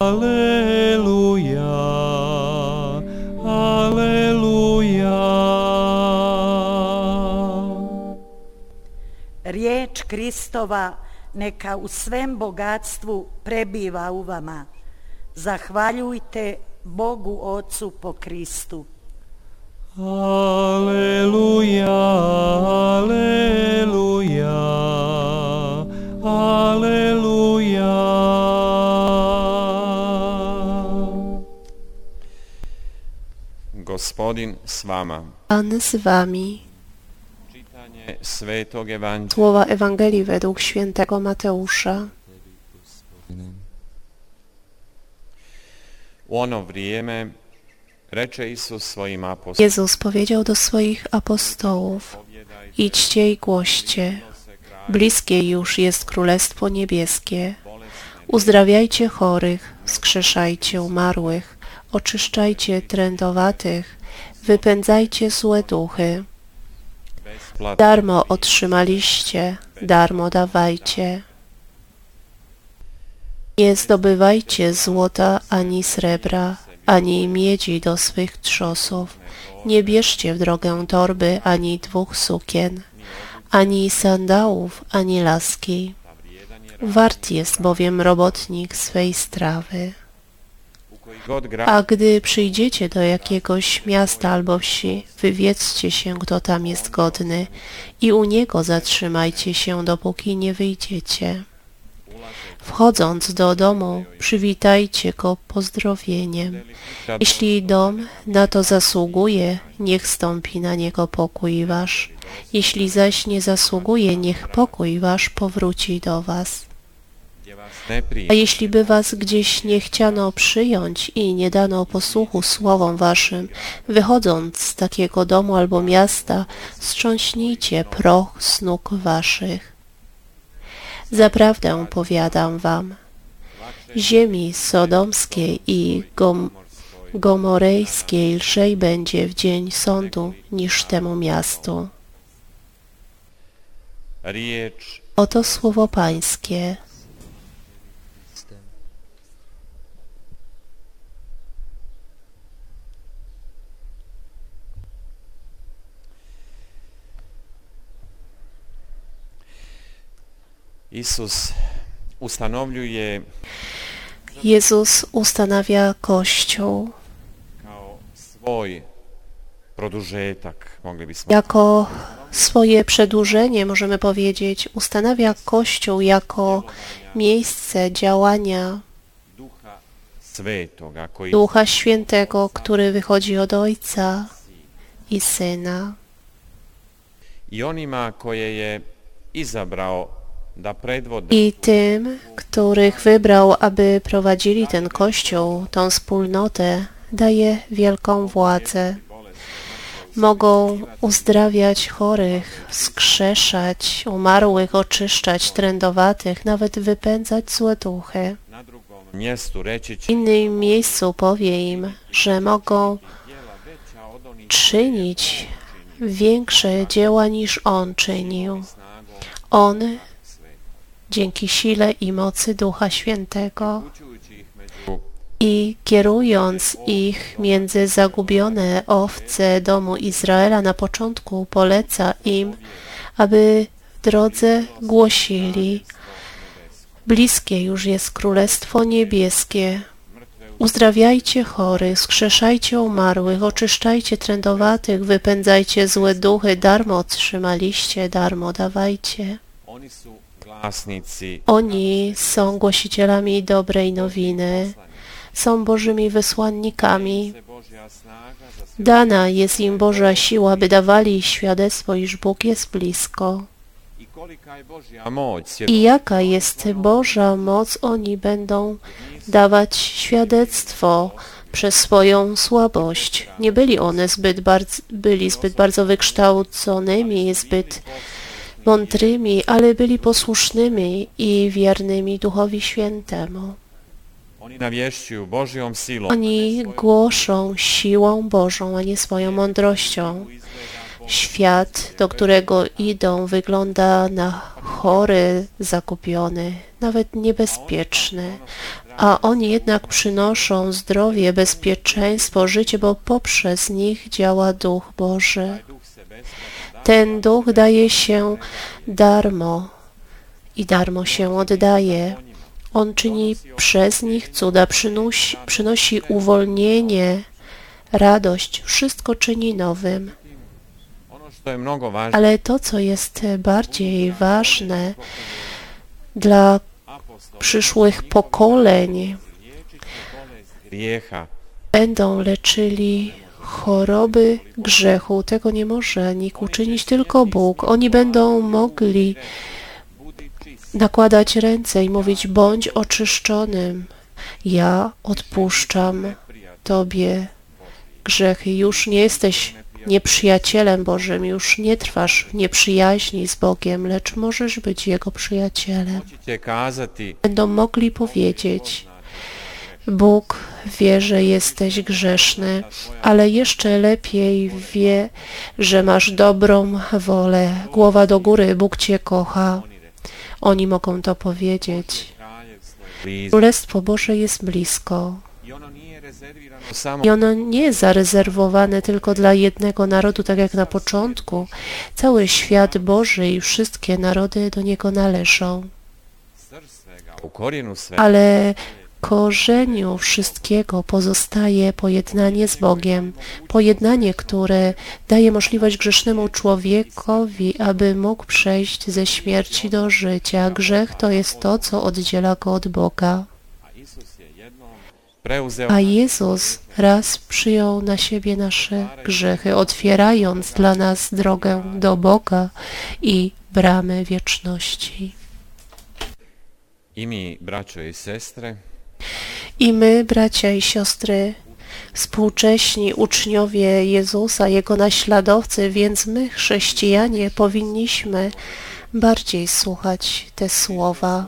Alleluja, Alleluja. Riječ Kristova neka u svem bogatstvu prebiva u vama. Zahvaljujte Bogu Ocu po Kristu. Alleluja, Alleluja, Gospodin s vama. Pan z wami. Svetog Evanđelja Słowa Ewangelii według świętego Mateusza. Ono vrijeme reče Isus svojim apostolima Jezus powiedział do swoich apostołów: Idźcie i głoście. Bliskie już jest Królestwo Niebieskie. Uzdrawiajcie chorych, skrzeszajcie umarłych, oczyszczajcie trędowatych, wypędzajcie złe duchy. Darmo otrzymaliście, darmo dawajcie. Nie zdobywajcie złota ani srebra, ani miedzi do swych trzosów. Nie bierzcie w drogę torby ani dwóch sukien, ani sandałów, ani laski. Wart jest bowiem robotnik swej strawy. u koji god grad A gdy przyjdziecie do jakiegoś miasta albo wsi, wywiedzcie się, kto tam jest godny i u niego zatrzymajcie się, dopóki nie wyjdziecie. Wchodząc do domu, przywitajcie go pozdrowieniem. Jeśli dom na to zasługuje, niech stąpi na niego pokój wasz. Jeśli zaś nie zasługuje, niech pokój wasz powróci do was. A jeśli by was gdzieś nie chciano przyjąć i nie dano posłuchu słowom waszym, wychodząc z takiego domu albo miasta, strząśnijcie proch z nóg waszych. Zaprawdę powiadam wam, ziemi sodomskiej i gom gomorejskiej lżej będzie w dzień sądu niż temu miastu. Oto słowo pańskie. Isus ustanovljuje Jezus ustanawia Kościół jako swoje przedłużenie, możemy powiedzieć, ustanawia Kościół jako miejsce działania Ducha Świętego, który wychodzi od Ojca i Syna. i onima koje je izabrao I tym, których wybrał, aby prowadzili ten Kościół, tą wspólnotę, daje wielką władzę. Mogą uzdrawiać chorych, skrzeszać umarłych, oczyszczać trędowatych, nawet wypędzać złe duchy. W innym miejscu powie im, że mogą czynić większe dzieła niż On czynił. On dzięki sile i mocy Ducha Świętego i kierując ich między zagubione owce domu Izraela na początku poleca im, aby w drodze głosili Bliskie już jest Królestwo Niebieskie. Uzdrawiajcie chorych, skrzeszajcie umarłych, oczyszczajcie trędowatych, wypędzajcie złe duchy, darmo otrzymaliście, darmo dawajcie. Oni są głosicielami dobrej nowiny, są Bożymi wysłannikami. Dana jest im Boża siła, by dawali świadectwo, iż Bóg jest blisko. I jaka jest Boża moc, oni będą dawać świadectwo przez swoją słabość. Nie byli one zbyt bardzo, byli zbyt bardzo wykształconymi, zbyt mądrymi, ale byli posłusznymi i wiernymi Duchowi Świętemu. Oni głoszą siłą Bożą, a nie swoją mądrością. Świat, do którego idą, wygląda na chory, zakupiony, nawet niebezpieczny, a oni jednak przynoszą zdrowie, bezpieczeństwo, życie, bo poprzez nich działa Duch Boży. Ten Duch daje się darmo i darmo się oddaje. On czyni przez nich cuda, przynosi, przynosi uwolnienie, radość, wszystko czyni nowym. Ale to, co jest bardziej ważne dla przyszłych pokoleń, będą leczyli choroby grzechu. Tego nie może nikt uczynić, tylko Bóg. Oni będą mogli nakładać ręce i mówić: bądź oczyszczonym. Ja odpuszczam Tobie grzechy. Już nie jesteś nieprzyjacielem Bożym, już nie trwasz w nieprzyjaźni z Bogiem, lecz możesz być Jego przyjacielem. Będą mogli powiedzieć: Bóg wie, że jesteś grzeszny, ale jeszcze lepiej wie, że masz dobrą wolę. Głowa do góry, Bóg Cię kocha. Oni mogą to powiedzieć. Królestwo Boże jest blisko. i ono nie jest zarezerwowane tylko dla jednego narodu, tak jak na początku. Cały świat Boży i wszystkie narody do niego należą. ale korzeniu wszystkiego pozostaje pojednanie z Bogiem, pojednanie, które daje możliwość grzesznemu człowiekowi, aby mógł przejść ze śmierci do życia. Grzech to jest to, co oddziela go od Boga. A Jezus raz przyjął na siebie nasze grzechy, otwierając dla nas drogę do Boga i bramy wieczności. i mi, braćo i sestre, I my, bracia i siostry, współcześni uczniowie Jezusa, Jego naśladowcy, więc my, chrześcijanie, powinniśmy bardziej słuchać te słowa,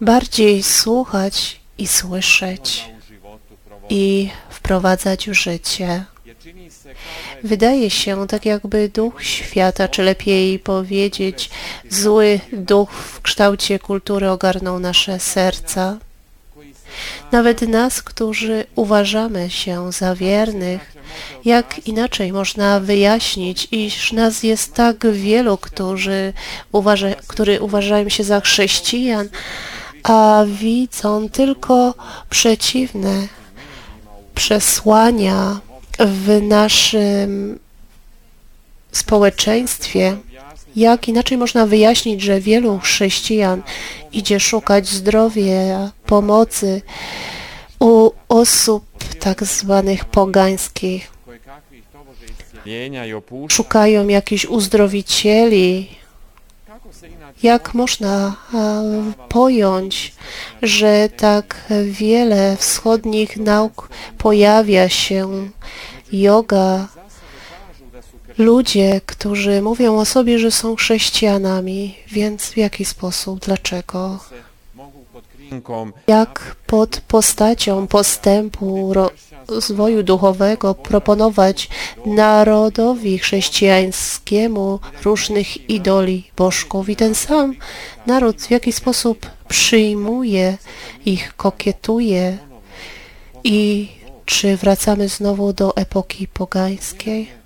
bardziej słuchać i słyszeć i wprowadzać w życie. Wydaje się tak jakby duch świata, czy lepiej powiedzieć zły duch w kształcie kultury ogarnął nasze serca. Nawet nas, którzy uważamy się za wiernych, jak inaczej można wyjaśnić, iż nas jest tak wielu, którzy, uważa, którzy uważają się za chrześcijan, a widzą tylko przeciwne przesłania w naszym społeczeństwie. Jak inaczej można wyjaśnić, że wielu chrześcijan idzie szukać zdrowia, pomocy u osób tak zwanych pogańskich, szukają jakichś uzdrowicieli. Jak można pojąć, że tak wiele wschodnich nauk pojawia się, yoga, ludzie, którzy mówią o sobie, że są chrześcijanami, więc w jaki sposób, dlaczego? Jak pod postacią postępu ro- rozwoju duchowego proponować narodowi chrześcijańskiemu różnych idoli bożków i ten sam naród w jaki sposób przyjmuje ich, kokietuje i czy wracamy znowu do epoki pogańskiej.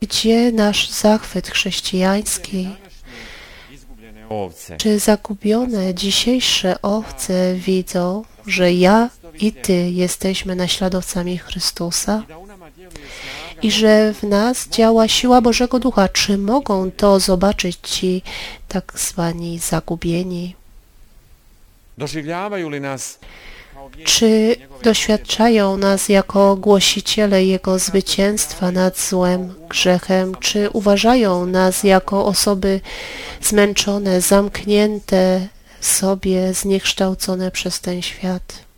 Gdzie nasz zachwyt chrześcijański. Czy zagubione dzisiejsze owce widzą, że ja i Ty jesteśmy naśladowcami Chrystusa i że w nas działa siła Bożego Ducha? Czy mogą to zobaczyć ci tak zwani zagubieni? Li nas Czy doświadczają nas jako głosiciele Jego zwycięstwa nad złem, grzechem? Czy uważają nas jako osoby zmęczone, zamknięte w sobie, zniekształcone przez ten świat?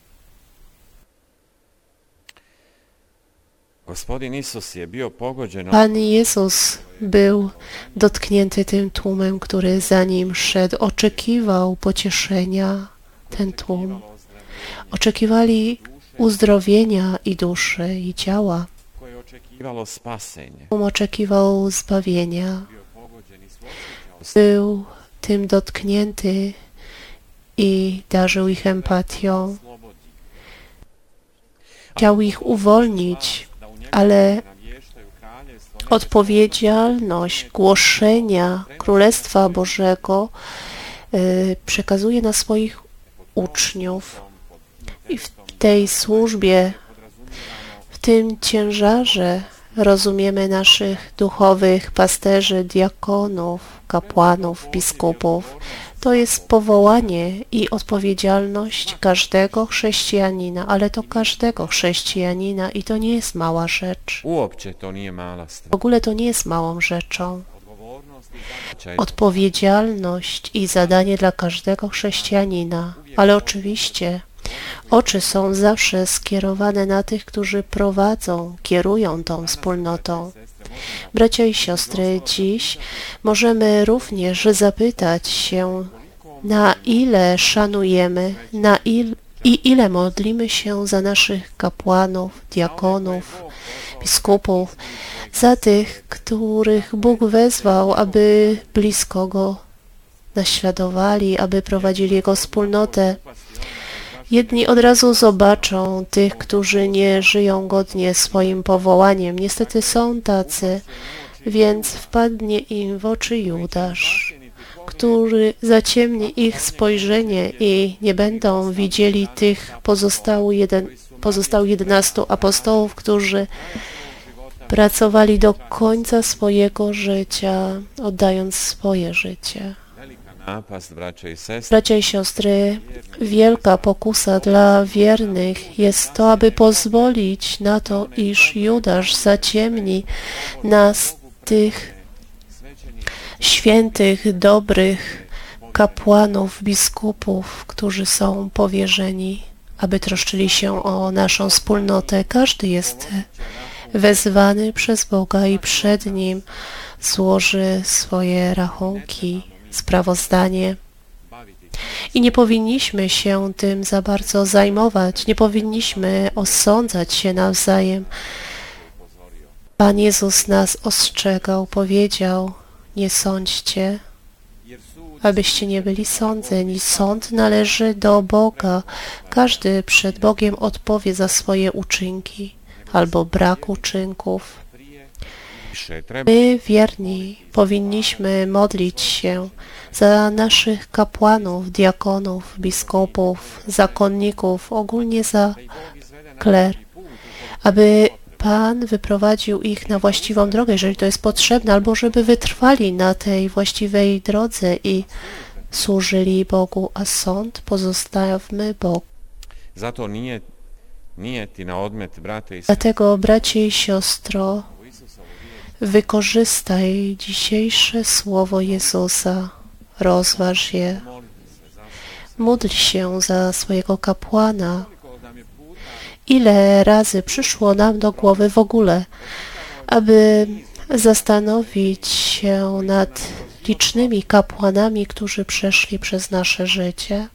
Pan Jezus był dotknięty tym tłumem, który za nim szedł. Oczekiwał pocieszenia ten tłum. Oczekiwali uzdrowienia i duszy, i ciała. Tłum oczekiwał zbawienia. Był tym dotknięty i darzył ich empatią. Chciał ich uwolnić, ale odpowiedzialność głoszenia Królestwa Bożego y, przekazuje na swoich uczniów. I w tej służbie, w tym ciężarze rozumiemy naszych duchowych pasterzy, diakonów, kapłanów, biskupów. To jest powołanie i odpowiedzialność każdego chrześcijanina, ale to każdego chrześcijanina i to nie jest mała rzecz. W ogóle to nie jest małą rzeczą. Odpowiedzialność i zadanie dla każdego chrześcijanina, ale oczywiście oczy są zawsze skierowane na tych, którzy prowadzą, kierują tą wspólnotą. Bracia i siostry, dziś możemy również zapytać się, na ile szanujemy, na il, i ile modlimy się za naszych kapłanów, diakonów, biskupów, za tych, których Bóg wezwał, aby blisko Go naśladowali, aby prowadzili Jego wspólnotę. Jedni od razu zobaczą tych, którzy nie żyją godnie swoim powołaniem. Niestety są tacy, więc wpadnie im w oczy Judasz, który zaciemni ich spojrzenie i nie będą widzieli tych pozostałych jeden, pozostałych jedenastu apostołów, którzy pracowali do końca swojego życia, oddając swoje życie. Bracia i siostry, wielka pokusa dla wiernych jest to, aby pozwolić na to, iż Judasz zaciemni nas tych świętych, dobrych kapłanów, biskupów, którzy są powierzeni, aby troszczyli się o naszą wspólnotę. Każdy jest wezwany przez Boga i przed Nim złoży swoje rachunki, sprawozdanie. I nie powinniśmy się tym za bardzo zajmować, nie powinniśmy osądzać się nawzajem. Pan Jezus nas ostrzegał, powiedział, nie sądźcie, abyście nie byli sądzeni. Sąd należy do Boga. Każdy przed Bogiem odpowie za swoje uczynki albo brak uczynków. My, wierni, powinniśmy modlić się za naszych kapłanów, diakonów, biskupów, zakonników, ogólnie za kler, aby Pan wyprowadził ich na właściwą drogę, jeżeli to jest potrzebne, albo żeby wytrwali na tej właściwej drodze i służyli Bogu, a sąd pozostawmy Bogu. Zato nije, nije ti na odmet, i Dlatego, bracie i siostro, wykorzystaj dzisiejsze słowo Jezusa, rozważ je, módl się za swojego kapłana. Ile razy przyszło nam do głowy w ogóle, aby zastanowić się nad licznymi kapłanami, którzy przeszli przez nasze życie?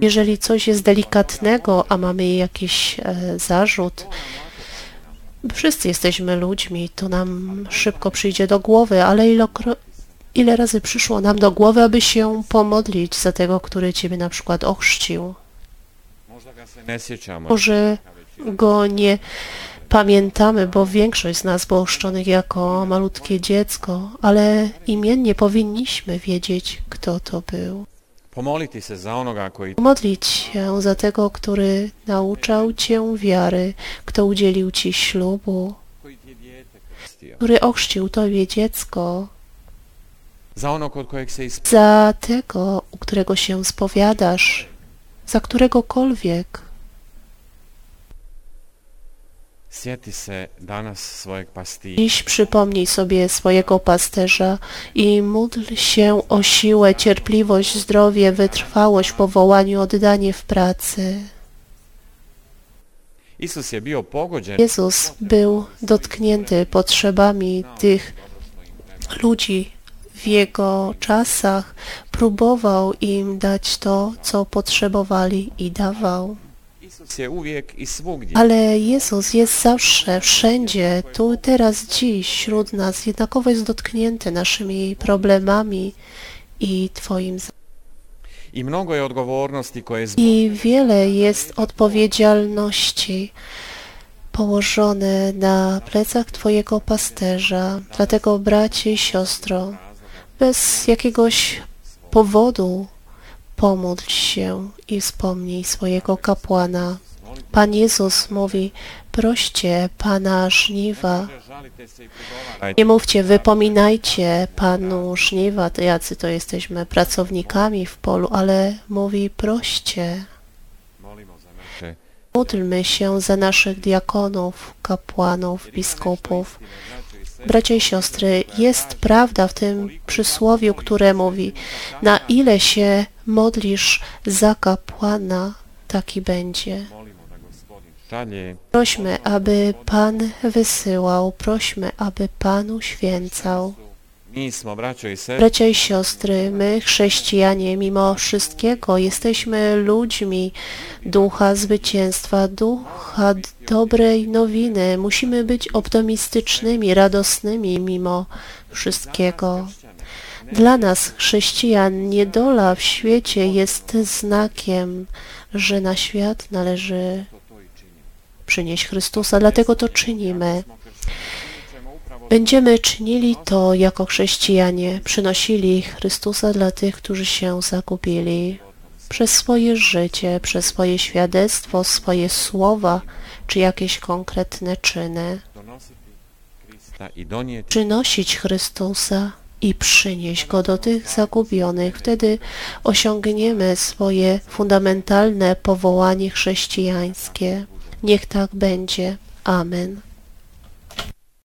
Jeżeli coś jest delikatnego, a mamy jakiś e, zarzut, wszyscy jesteśmy ludźmi, to nam szybko przyjdzie do głowy, ale ile razy przyszło nam do głowy, aby się pomodlić za tego, który Ciebie na przykład ochrzcił? Może go nie pamiętamy, bo większość z nas było ochrzczonych jako malutkie dziecko, ale imiennie powinniśmy wiedzieć, kto to był. Pomoliti se za onoga koji Modlić się za tego, który nauczał Cię wiary, kto udzielił Ci ślubu, który ochrzcił Tobie dziecko, za tego, u którego się spowiadasz, za któregokolwiek. Dziś przypomnij sobie swojego pasterza i módl się o siłę, cierpliwość, zdrowie, wytrwałość w powołaniu, oddanie w pracy. Jezus był dotknięty potrzebami tych ludzi w Jego czasach, próbował im dać to, co potrzebowali i dawał. Ale Jezus jest zawsze, wszędzie, tu, teraz, dziś, wśród nas, jednakowo jest dotknięty naszymi problemami i Twoim I mnogo je odgovornosti koje zbog I wiele jest odpowiedzialności położone na plecach Twojego pasterza. Dlatego, bracie i siostro, bez jakiegoś powodu pomódl się i wspomnij swojego kapłana. Pan Jezus mówi, proście Pana żniwa. Nie mówcie, wypominajcie Panu żniwa, to jacy to jesteśmy pracownikami w polu, ale mówi, proście. Módlmy się za naszych diakonów, kapłanów, biskupów. Bracia i siostry, jest prawda w tym przysłowiu, które mówi, na ile się modlisz za kapłana, taki będzie. Prośmy, aby Pan wysyłał, prośmy, aby Pan uświęcał. Bracia i siostry, my chrześcijanie, mimo wszystkiego, jesteśmy ludźmi ducha zwycięstwa, ducha dobrej nowiny. Musimy być optymistycznymi, radosnymi mimo wszystkiego. Dla nas, chrześcijan, niedola w świecie jest znakiem, że na świat należy przynieść Chrystusa, dlatego to czynimy. Będziemy czynili to jako chrześcijanie, przynosili Chrystusa dla tych, którzy się zagubili. Przez swoje życie, przez swoje świadectwo, swoje słowa, czy jakieś konkretne czyny. Przynosić Chrystusa i przynieść Go do tych zagubionych. Wtedy osiągniemy swoje fundamentalne powołanie chrześcijańskie. Niech tak będzie. Amen.